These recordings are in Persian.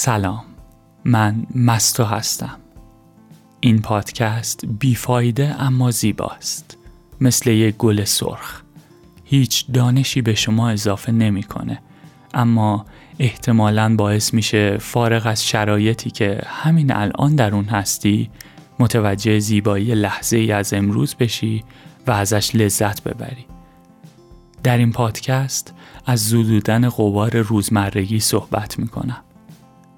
سلام من مستو هستم. این پادکست بیفایده اما زیباست. مثل یک گل سرخ. هیچ دانشی به شما اضافه نمی‌کنه. اما احتمالا باعث میشه فارغ از شرایطی که همین الان در اون هستی متوجه زیبایی لحظه ای از امروز بشی و ازش لذت ببری. در این پادکست از زدودن قبار روزمرگی صحبت می‌کنم.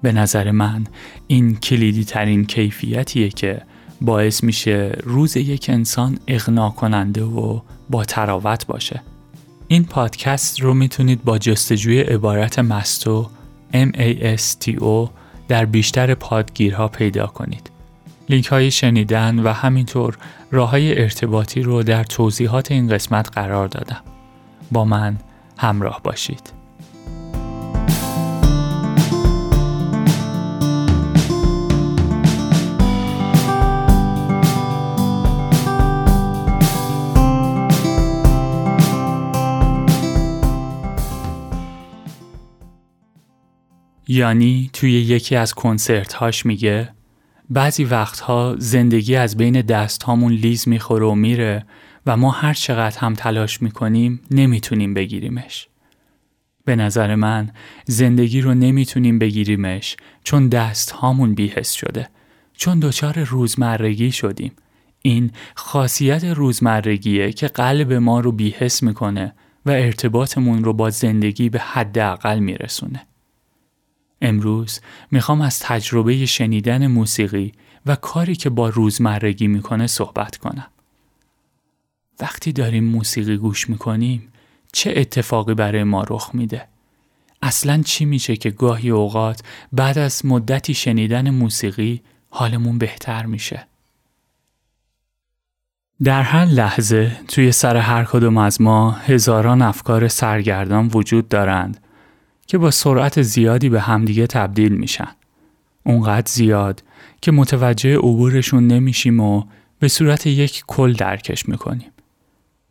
به نظر من این کلیدی ترین کیفیتیه که باعث میشه روز یک انسان اغنا کننده و با تراوت باشه. این پادکست رو می‌تونید با جستجوی عبارت مستو M-A-S-T-O در بیشتر پادگیرها پیدا کنید. لینک های شنیدن و همینطور راه های ارتباطی رو در توضیحات این قسمت قرار دادم. با من همراه باشید. یانی توی یکی از کنسرت میگه بعضی وقتها زندگی از بین دست هامون لیز می‌خوره و میره و ما هر چقدر هم تلاش می‌کنیم نمی‌تونیم بگیریمش. به نظر من زندگی رو نمی‌تونیم بگیریمش چون دست هامون بیهست شده. چون دچار روزمرگی شدیم. این خاصیت روزمرگیه که قلب ما رو بیهست می‌کنه و ارتباطمون رو با زندگی به حداقل میرسونه. امروز می‌خوام از تجربه شنیدن موسیقی و کاری که با روزمرگی می‌کنه صحبت کنم. وقتی داریم موسیقی گوش می‌کنیم چه اتفاقی برای ما رخ میده؟ اصلا چی میشه که گاهی اوقات بعد از مدتی شنیدن موسیقی حالمون بهتر میشه؟ در هر لحظه توی سر هر کدوم از ما هزاران افکار سرگردان وجود دارند که با سرعت زیادی به همدیگه تبدیل میشن. اونقدر زیاد که متوجه عبورشون نمیشیم و به صورت یک کل درکش می‌کنیم.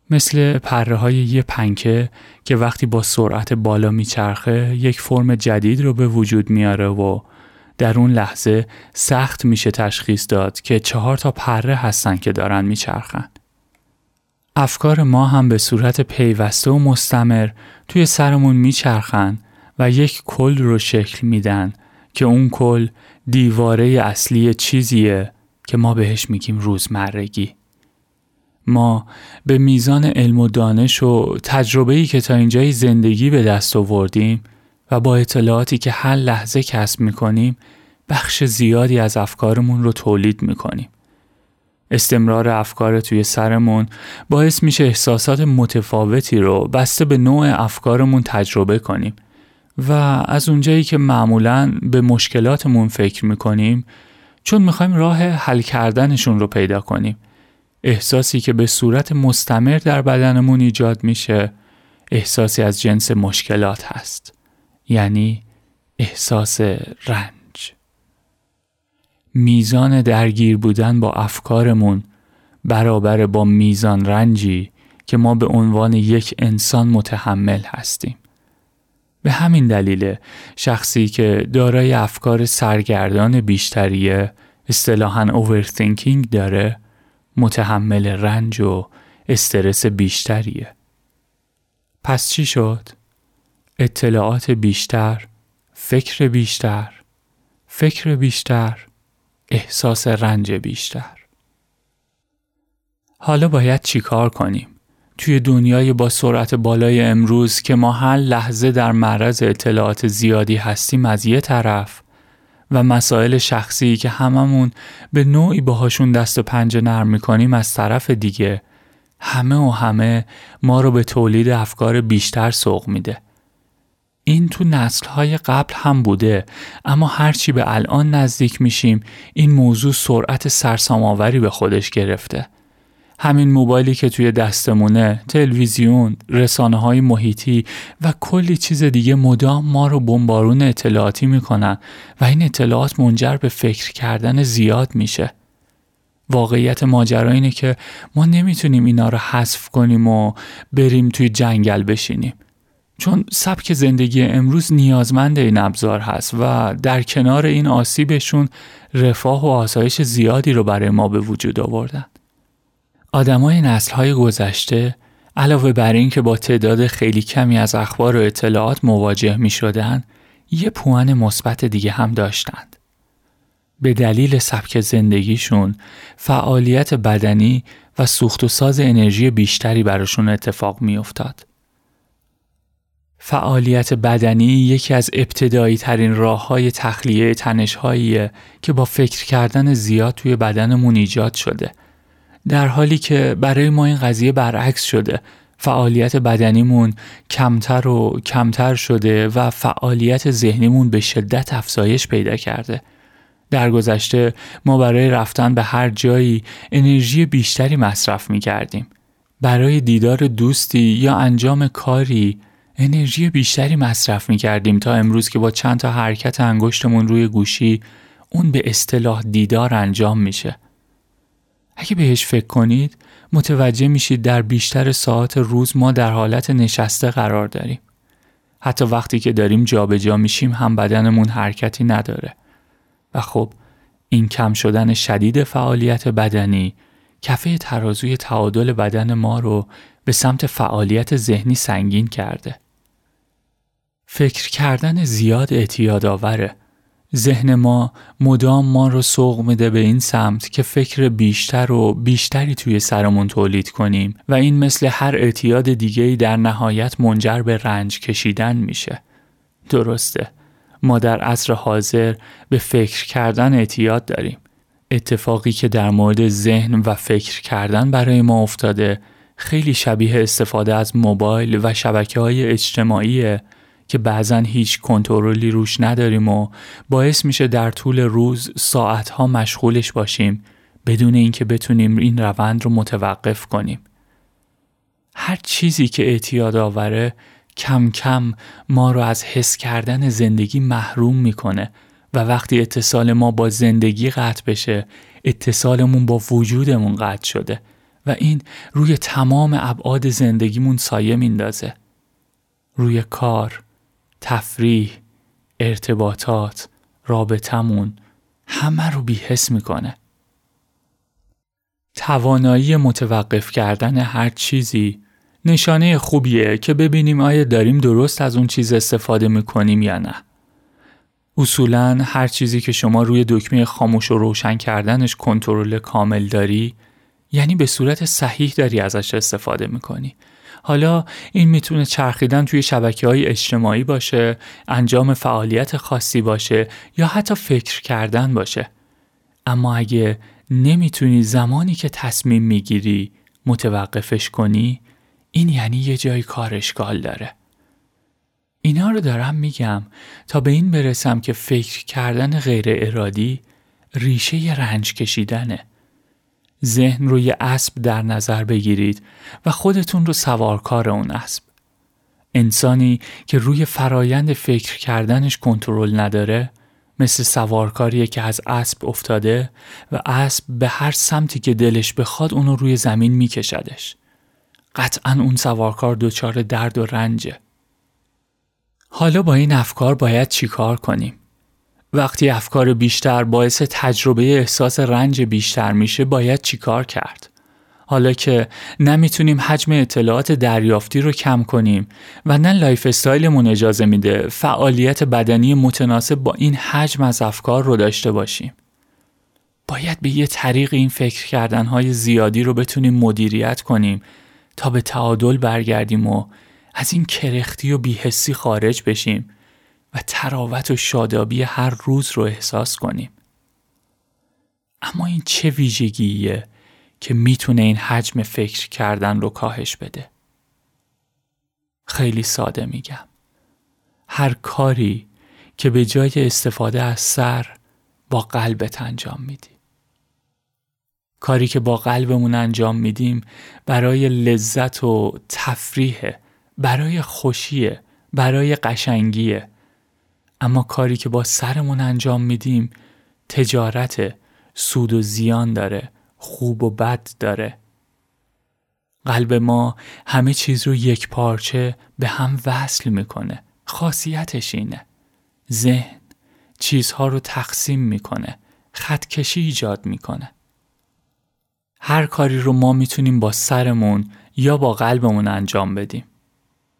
مثل پره های یه پنکه که وقتی با سرعت بالا میچرخه یک فرم جدید رو به وجود میاره و در اون لحظه سخت میشه تشخیص داد که چهار تا پره هستن که دارن میچرخن. افکار ما هم به صورت پیوسته و مستمر توی سرمون میچرخن و یک کل رو شکل میدن که اون کل دیواره اصلی چیزیه که ما بهش میگیم روزمرگی. ما به میزان علم و دانش و تجربه‌ای که تا اینجای زندگی به دست آوردیم و با اطلاعاتی که هر لحظه کسب می‌کنیم بخش زیادی از افکارمون رو تولید می‌کنیم. استمرار افکار توی سرمون باعث میشه احساسات متفاوتی رو بسته به نوع افکارمون تجربه کنیم و از اونجایی که معمولا به مشکلاتمون فکر می‌کنیم چون می‌خوایم راه حل کردنشون رو پیدا کنیم. احساسی که به صورت مستمر در بدنمون ایجاد میشه احساسی از جنس مشکلات هست. یعنی احساس رنج. میزان درگیر بودن با افکارمون برابر با میزان رنجی که ما به عنوان یک انسان متحمل هستیم. به همین دلیل شخصی که دارای افکار سرگردان بیشتریه اصطلاحاً اوورثینکینگ داره متحمل رنج و استرس بیشتریه. پس چی شد؟ اطلاعات بیشتر، فکر بیشتر، فکر بیشتر، احساس رنج بیشتر. حالا باید چیکار کنیم؟ توی دنیای با سرعت بالای امروز که ما هر لحظه در معرض اطلاعات زیادی هستیم از یه طرف و مسائل شخصی که هممون به نوعی باهاشون دست و پنجه نرم می‌کنیم از طرف دیگه همه و همه ما رو به تولید افکار بیشتر سوق میده. این تو نسلهای قبل هم بوده اما هرچی به الان نزدیک میشیم این موضوع سرعت سرسام‌آوری به خودش گرفته. همین موبایلی که توی دستمونه، تلویزیون، رسانه های محیطی و کلی چیز دیگه مدام ما رو بمبارون اطلاعاتی می‌کنن و این اطلاعات منجر به فکر کردن زیاد میشه. واقعیت ماجرا اینه که ما نمی‌تونیم اینا رو حذف کنیم و بریم توی جنگل بشینیم. چون سبک زندگی امروز نیازمند این ابزار هست و در کنار این آسیبشون رفاه و آسایش زیادی رو برای ما به وجود آوردن. آدمای نسلهای گذشته علاوه بر این که با تعداد خیلی کمی از اخبار و اطلاعات مواجه می شدن، یه پوان مثبت دیگه هم داشتند. به دلیل سبک زندگیشون فعالیت بدنی و سوخت و ساز انرژی بیشتری براشون اتفاق می افتاد. فعالیت بدنی یکی از ابتدایی ترین راه های تخلیه تنش که با فکر کردن زیاد توی بدنمون ایجاد شده در حالی که برای ما این قضیه برعکس شده فعالیت بدنیمون کمتر و کمتر شده و فعالیت ذهنیمون به شدت افزایش پیدا کرده در گذشته ما برای رفتن به هر جایی انرژی بیشتری مصرف می کردیم. برای دیدار دوستی یا انجام کاری انرژی بیشتری مصرف می کردیم تا امروز که با چند تا حرکت انگشتمون روی گوشی اون به اصطلاح دیدار انجام میشه. اگه بهش فکر کنید متوجه میشید در بیشتر ساعت روز ما در حالت نشسته قرار داریم. حتی وقتی که داریم جابجا جا میشیم هم بدنمون حرکتی نداره. و خب این کم شدن شدید فعالیت بدنی کفه ترازوی تعادل بدن ما رو به سمت فعالیت ذهنی سنگین کرده. فکر کردن زیاد اعتیاد آوره. ذهن ما مدام ما رو سوق میده به این سمت که فکر بیشتر و بیشتری توی سرمون تولید کنیم و این مثل هر اعتیاد دیگهی در نهایت منجر به رنج کشیدن میشه. درسته. ما در عصر حاضر به فکر کردن اعتیاد داریم. اتفاقی که در مورد ذهن و فکر کردن برای ما افتاده خیلی شبیه استفاده از موبایل و شبکه های اجتماعی که بعضا هیچ کنترلی روش نداریم و باعث میشه در طول روز ساعتها مشغولش باشیم بدون اینکه بتونیم این روند رو متوقف کنیم. هر چیزی که اعتیاد آوره کم کم ما رو از حس کردن زندگی محروم می‌کنه و وقتی اتصال ما با زندگی قطع بشه اتصالمون با وجودمون قطع شده و این روی تمام ابعاد زندگیمون سایه میندازه روی کار، تفریح، ارتباطات، رابطمون همه رو بیحس می‌کنه توانایی متوقف کردن هر چیزی نشانه خوبیه که ببینیم آیا داریم درست از اون چیز استفاده می‌کنیم یا نه. اصولا هر چیزی که شما روی دکمه خاموش و روشن کردنش کنترل کامل داری یعنی به صورت صحیح داری ازش استفاده می‌کنی. حالا این می‌تونه چرخیدن توی شبکه های اجتماعی باشه، انجام فعالیت خاصی باشه یا حتی فکر کردن باشه. اما اگه نمی‌تونی زمانی که تصمیم می‌گیری متوقفش کنی این یعنی یه جای کار اشکال داره. اینا رو دارم میگم تا به این برسم که فکر کردن غیر ارادی ریشه رنج کشیدنه. ذهن روی اسب در نظر بگیرید و خودتون رو سوارکار اون اسب. انسانی که روی فرایند فکر کردنش کنترل نداره مثل سوارکاریه که از اسب افتاده و اسب به هر سمتی که دلش بخواد اونو روی زمین میکشدش. قطعا اون سوارکار دچار درد و رنجه. حالا با این افکار باید چیکار کنیم؟ وقتی افکار بیشتر باعث تجربه احساس رنج بیشتر میشه باید چیکار کرد؟ حالا که نمی‌تونیم حجم اطلاعات دریافتی رو کم کنیم و نه lifestyle مون اجازه میده فعالیت بدنی متناسب با این حجم از افکار رو داشته باشیم. باید به یه طریق این فکر کردنهای زیادی رو بتونیم مدیریت کنیم تا به تعادل برگردیم و از این کرختی و بیهسی خارج بشیم و تراوت و شادابی هر روز رو احساس کنیم. اما این چه ویژگیه که می‌تونه این حجم فکر کردن رو کاهش بده؟ خیلی ساده میگم. هر کاری که به جای استفاده از سر با قلبت انجام میدی. کاری که با قلبمون انجام میدیم برای لذت و تفریح برای خوشیه برای قشنگیه اما کاری که با سرمون انجام میدیم تجارت سود و زیان داره خوب و بد داره قلب ما همه چیز رو یک پارچه به هم وصل می‌کنه. خاصیتش اینه. ذهن چیزها رو تقسیم می‌کنه. خطکشی ایجاد می‌کنه. هر کاری رو ما می‌تونیم با سرمون یا با قلبمون انجام بدیم.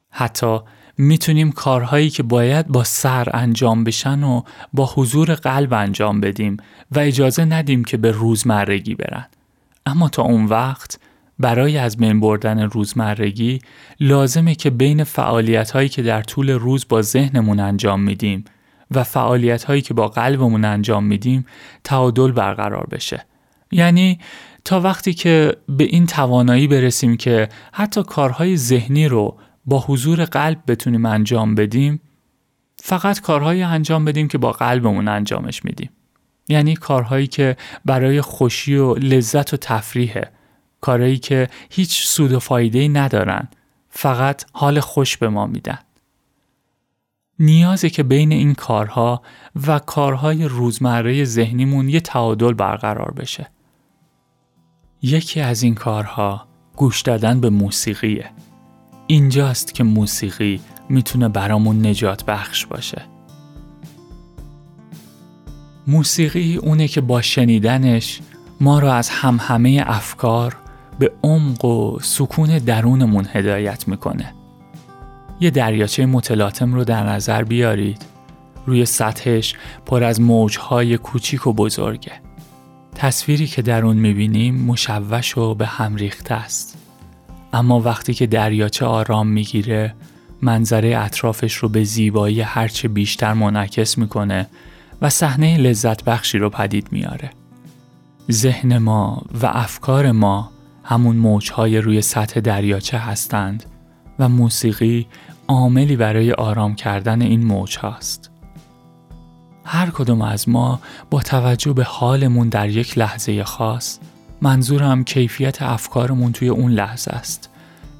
حتی می‌تونیم کارهایی که باید با سر انجام بشن و با حضور قلب انجام بدیم و اجازه ندیم که به روزمرگی برن. اما تا اون وقت برای از بین بردن روزمرگی لازمه که بین فعالیت هایی که در طول روز با ذهنمون انجام میدیم و فعالیت هایی که با قلبمون انجام میدیم تعادل برقرار بشه. یعنی تا وقتی که به این توانایی برسیم که حتی کارهای ذهنی رو با حضور قلب بتونیم انجام بدیم فقط کارهایی انجام بدیم که با قلبمون انجامش میدیم. یعنی کارهایی که برای خوشی و لذت و تفریحه کارهایی که هیچ سود و فایده ای ندارن فقط حال خوش به ما میدن. نیازه که بین این کارها و کارهای روزمره ذهنیمون یه تعادل برقرار بشه. یکی از این کارها گوش دادن به موسیقیه. اینجاست که موسیقی می‌تونه برامون نجات بخش باشه. موسیقی اونه که با شنیدنش ما رو از هم همه افکار به عمق و سکون درونمون هدایت می‌کنه. یه دریاچه متلاطم رو در نظر بیارید. روی سطحش پر از موجهای کوچیک و بزرگه. تصویری که در اون می‌بینیم مشوش و به هم ریخته است. اما وقتی که دریاچه آرام می‌گیره منظره اطرافش رو به زیبایی هرچه بیشتر منعکس می‌کنه و صحنه لذت بخشی رو پدید میاره. ذهن ما و افکار ما همون موجهای روی سطح دریاچه هستند و موسیقی عاملی برای آرام کردن این موج هاست. هر کدوم از ما با توجه به حالمون در یک لحظه خاص منظورم کیفیت افکارمون توی اون لحظه است.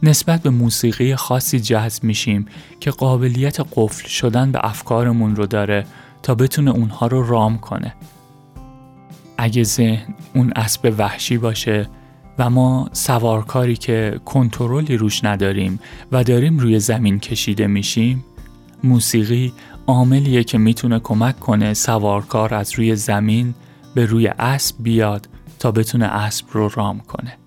نسبت به موسیقی خاصی جذب میشیم که قابلیت قفل شدن به افکارمون رو داره تا بتونه اونها رو رام کنه. اگه ذهن اون اسب وحشی باشه و ما سوارکاری که کنترلی روش نداریم و داریم روی زمین کشیده میشیم موسیقی عاملیه که می‌تونه کمک کنه سوارکار از روی زمین به روی اسب بیاد تا بتونه اسب رو رام کنه.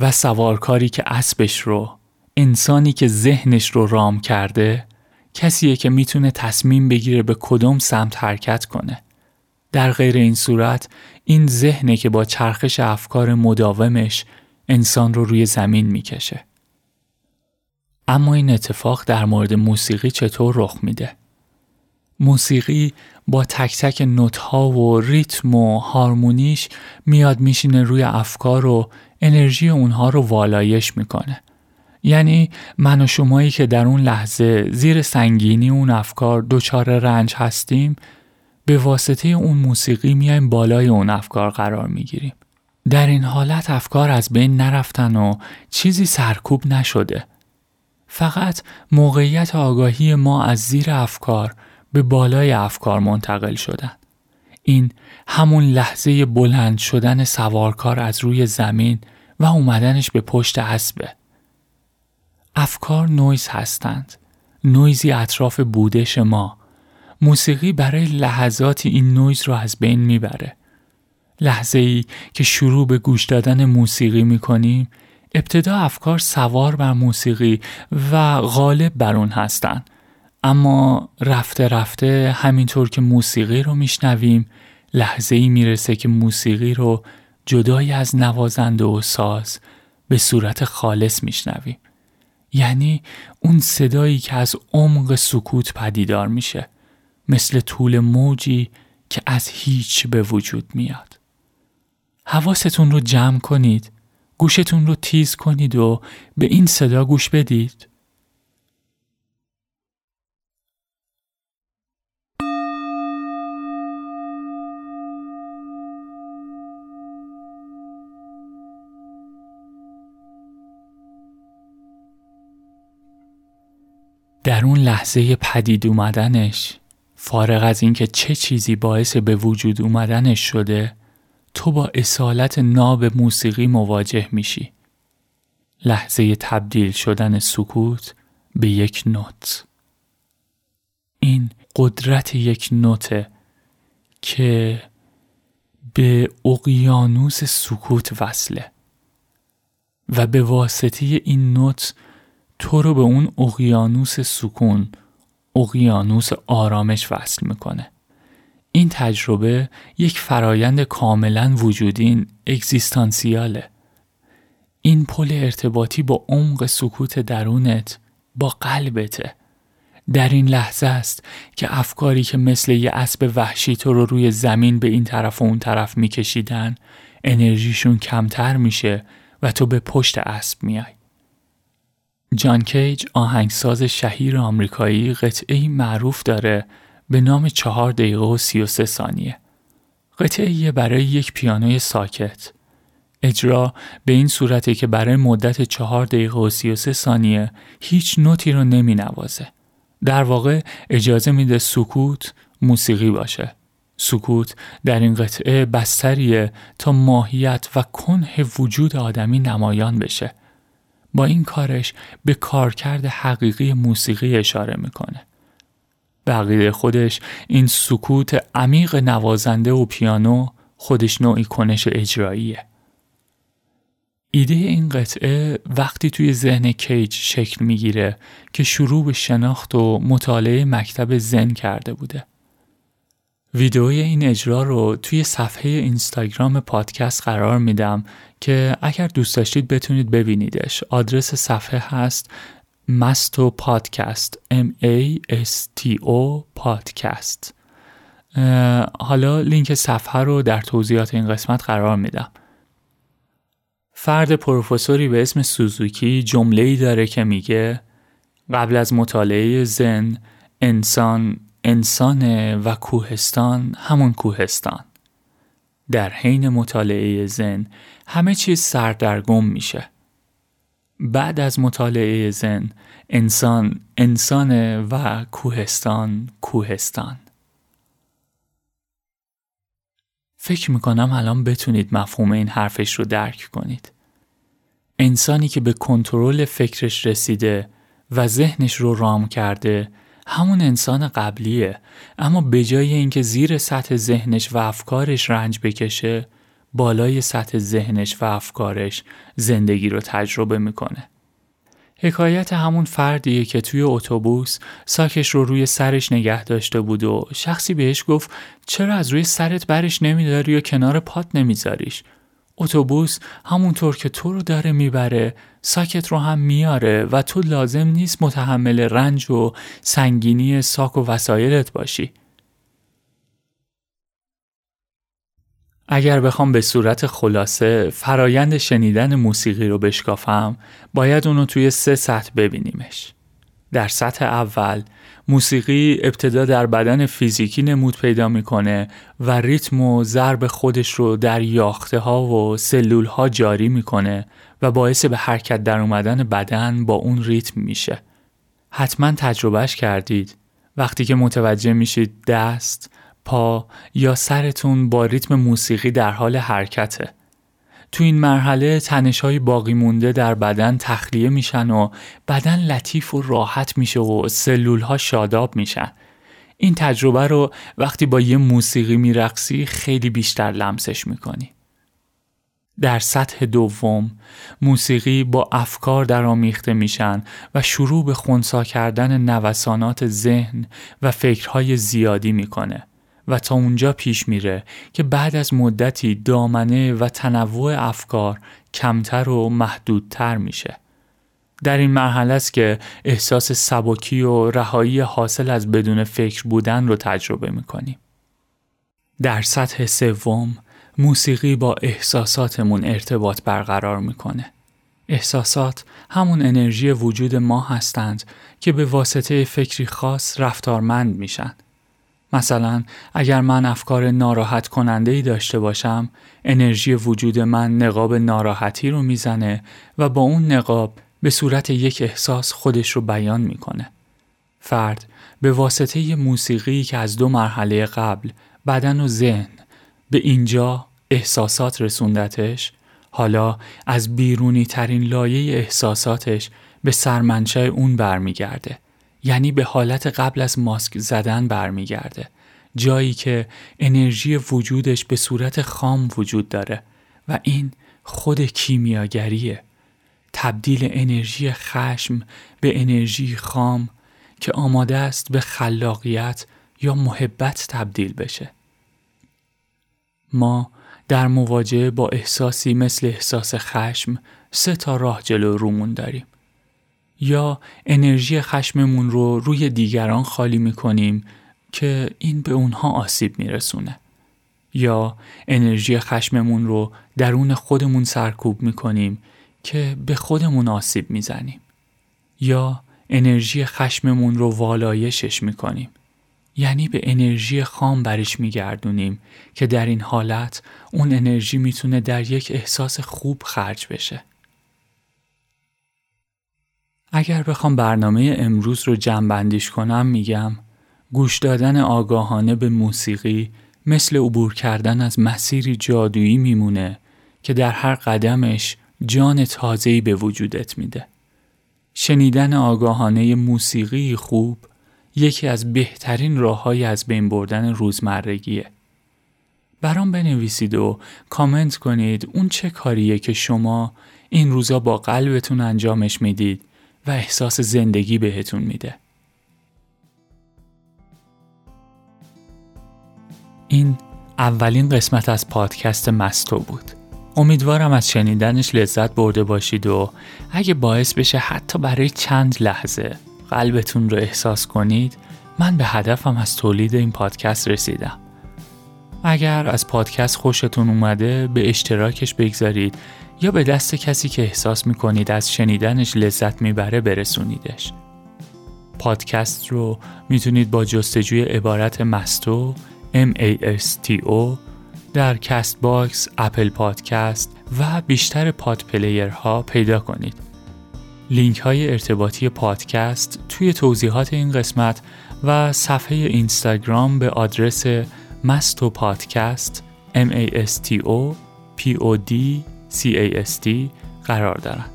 و سوارکاری که اسبش رو انسانی که ذهنش رو رام کرده کسیه که می‌تونه تصمیم بگیره به کدوم سمت حرکت کنه. در غیر این صورت این ذهنه که با چرخش افکار مداومش انسان رو روی زمین می‌کشه. اما این اتفاق در مورد موسیقی چطور رخ میده؟ موسیقی با تک تک نوتها و ریتم و هارمونیش میاد میشینه روی افکار و انرژی اونها رو والایش می‌کنه. یعنی من و شمایی که در اون لحظه زیر سنگینی اون افکار دچار رنج هستیم به واسطه اون موسیقی میایم بالای اون افکار قرار می‌گیریم. در این حالت افکار از بین نرفتن و چیزی سرکوب نشده. فقط موقعیت آگاهی ما از زیر افکار به بالای افکار منتقل شدن. این همون لحظه بلند شدن سوارکار از روی زمین و اومدنش به پشت اسبه. افکار نویز هستند. نویزی اطراف بودش ما. موسیقی برای لحظاتی این نویز رو از بین می‌بره. لحظه ای که شروع به گوش دادن موسیقی می‌کنیم ابتدا افکار سوار بر موسیقی و غالب بر اون هستن اما رفته رفته همینطور که موسیقی رو میشنویم لحظه ای می‌رسه که موسیقی رو جدای از نوازنده و ساز به صورت خالص میشنویم. یعنی اون صدایی که از عمق سکوت پدیدار میشه مثل طول موجی که از هیچ به وجود میاد. حواستون رو جمع کنید گوشتون رو تیز کنید و به این صدا گوش بدید. در اون لحظه پدید اومدنش فارغ از اینکه چه چیزی باعث به وجود اومدنش شده تو با اصالت ناب موسیقی مواجه میشی. لحظه تبدیل شدن سکوت به یک نوت. این قدرت یک نوته که به اقیانوس سکوت وصله و به واسطه این نوت تو رو به اون اقیانوس سکون اقیانوس آرامش وصل می‌کنه. این تجربه یک فرایند کاملا وجودین اگزیستانسیاله. این پل ارتباطی با عمق سکوت درونت با قلبته. در این لحظه است که افکاری که مثل یه اسب وحشی تو رو روی زمین به این طرف و اون طرف میکشیدن انرژیشون کمتر میشه و تو به پشت اسب میای. جان کیج آهنگساز شهیر آمریکایی قطعه معروف داره به نام چهار دقیقه و سی و سه ثانیه. قطعه برای یک پیانوی ساکت. اجرا به این صورته که برای مدت چهار دقیقه و سی و سه ثانیه هیچ نوتی رو نمی نوازه. در واقع اجازه میده سکوت موسیقی باشه. سکوت در این قطعه بستریه تا ماهیت و کنه وجود آدمی نمایان بشه. با این کارش به کارکرد حقیقی موسیقی اشاره می‌کنه. بقیه خودش این سکوت عمیق نوازنده و پیانو خودش نوعی کنش اجراییه. ایده این قطعه وقتی توی ذهن کیج شکل می‌گیره که شروع به شناخت و مطالعه مکتب زن کرده بوده. ویدئوی این اجرا رو توی صفحه اینستاگرام پادکست قرار میدم که اگر دوست داشتید بتونید ببینیدش. آدرس صفحه هست مستو پادکست M A S T O پادکست. حالا لینک صفحه رو در توضیحات این قسمت قرار میدم. فرد پروفسوری به اسم سوزوکی جمله ای داره که میگه قبل از مطالعه زن انسان انسان و کوهستان همون کوهستان در حین مطالعه زن همه چیز سردرگم میشه بعد از مطالعه زن انسان انسان و کوهستان کوهستان فکر می‌کنم الان بتونید مفهوم این حرفش رو درک کنید. انسانی که به کنترل فکرش رسیده و ذهنش رو رام کرده همون انسان قبلیه اما به جای اینکه زیر سطح ذهنش و افکارش رنج بکشه بالای سطح ذهنش و افکارش زندگی رو تجربه می‌کنه. حکایت همون فردیه که توی اتوبوس ساکش رو روی سرش نگه داشته بود و شخصی بهش گفت چرا از روی سرت برش نمیداری یا کنار پات نمیذاریش اتوبوس همونطور که تو رو داره می‌بره ساکت رو هم میاره و تو لازم نیست متحمل رنج و سنگینی ساک و وسایلت باشی اگر بخوام به صورت خلاصه فرایند شنیدن موسیقی رو بشکافم باید اونو توی سه سطح ببینیمش. در سطح اول موسیقی ابتدا در بدن فیزیکی نمود پیدا می‌کنه و ریتم و ضرب خودش رو در یاخته ها و سلول ها جاری می‌کنه و باعث به حرکت در اومدن بدن با اون ریتم میشه. حتما تجربهش کردید وقتی که متوجه میشید دست، پا یا سرتون با ریتم موسیقی در حال حرکته. تو این مرحله تنش های باقی مونده در بدن تخلیه میشن و بدن لطیف و راحت میشه و سلول ها شاداب میشن. این تجربه رو وقتی با یه موسیقی میرقصی خیلی بیشتر لمسش می‌کنی. در سطح دوم موسیقی با افکار در آمیخته میشن و شروع به خونسا کردن نوسانات ذهن و فکرهای زیادی می‌کنه. و تا اونجا پیش میره که بعد از مدتی دامنه و تنوع افکار کمتر و محدودتر میشه. در این مرحله است که احساس سبکی و رهایی حاصل از بدون فکر بودن رو تجربه می‌کنیم. در سطح سوم موسیقی با احساساتمون ارتباط برقرار می‌کنه. احساسات همون انرژی وجود ما هستند که به واسطه فکری خاص رفتارمند میشن مثلا اگر من افکار ناراحت کننده ای داشته باشم انرژی وجود من نقاب ناراحتی رو می‌زنه و با اون نقاب به صورت یک احساس خودش رو بیان می‌کنه. فرد به واسطه موسیقی که از دو مرحله قبل بدن و ذهن به اینجا احساسات رسوندتش حالا از بیرونی ترین لایه احساساتش به سرمنشه اون برمیگرده یعنی به حالت قبل از ماسک زدن برمیگرده. جایی که انرژی وجودش به صورت خام وجود داره و این خود کیمیاگریه. تبدیل انرژی خشم به انرژی خام که آماده است به خلاقیت یا محبت تبدیل بشه. ما در مواجهه با احساسی مثل احساس خشم سه تا راه جلو رومون داریم. یا انرژی خشممون رو روی دیگران خالی می‌کنیم که این به اونها آسیب میرسونه. یا انرژی خشممون رو درون خودمون سرکوب می‌کنیم که به خودمون آسیب می‌زنیم. یا انرژی خشممون رو والایشش می‌کنیم. یعنی به انرژی خام برش میگردونیم که در این حالت اون انرژی می‌تونه در یک احساس خوب خرج بشه. اگر بخوام برنامه امروز رو جمعبندیش کنم میگم گوش دادن آگاهانه به موسیقی مثل عبور کردن از مسیری جادویی میمونه که در هر قدمش جان تازه‌ای به وجودت میده. شنیدن آگاهانه موسیقی خوب یکی از بهترین راههایی از بین بردن روزمرگیه. برام بنویسید و کامنت کنید اون چه کاریه که شما این روزا با قلبتون انجامش می‌دید و احساس زندگی بهتون میده. این اولین قسمت از پادکست مستو بود. امیدوارم از شنیدنش لذت برده باشید و اگه باعث بشه حتی برای چند لحظه قلبتون رو احساس کنید من به هدفم از تولید این پادکست رسیدم اگر از پادکست خوشتون اومده به اشتراکش بگذارید یا به دست کسی که احساس می‌کنید از شنیدنش لذت می‌بره برسونیدش پادکست رو می‌تونید با جستجوی عبارت مستو M-A-S-T-O در Castbox، Apple Podcast و بیشتر پاد ها پیدا کنید. لینک های ارتباطی پادکست توی توضیحات این قسمت و صفحه اینستاگرام به آدرس مستو پادکست M A S T O P O D C A S T قرار دارند.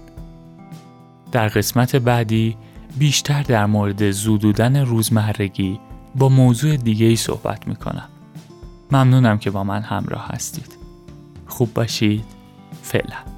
در قسمت بعدی بیشتر در مورد زودودن روزمرگی با موضوع دیگه ای صحبت می کنم. ممنونم که با من همراه هستید. خوب باشید. فعلا.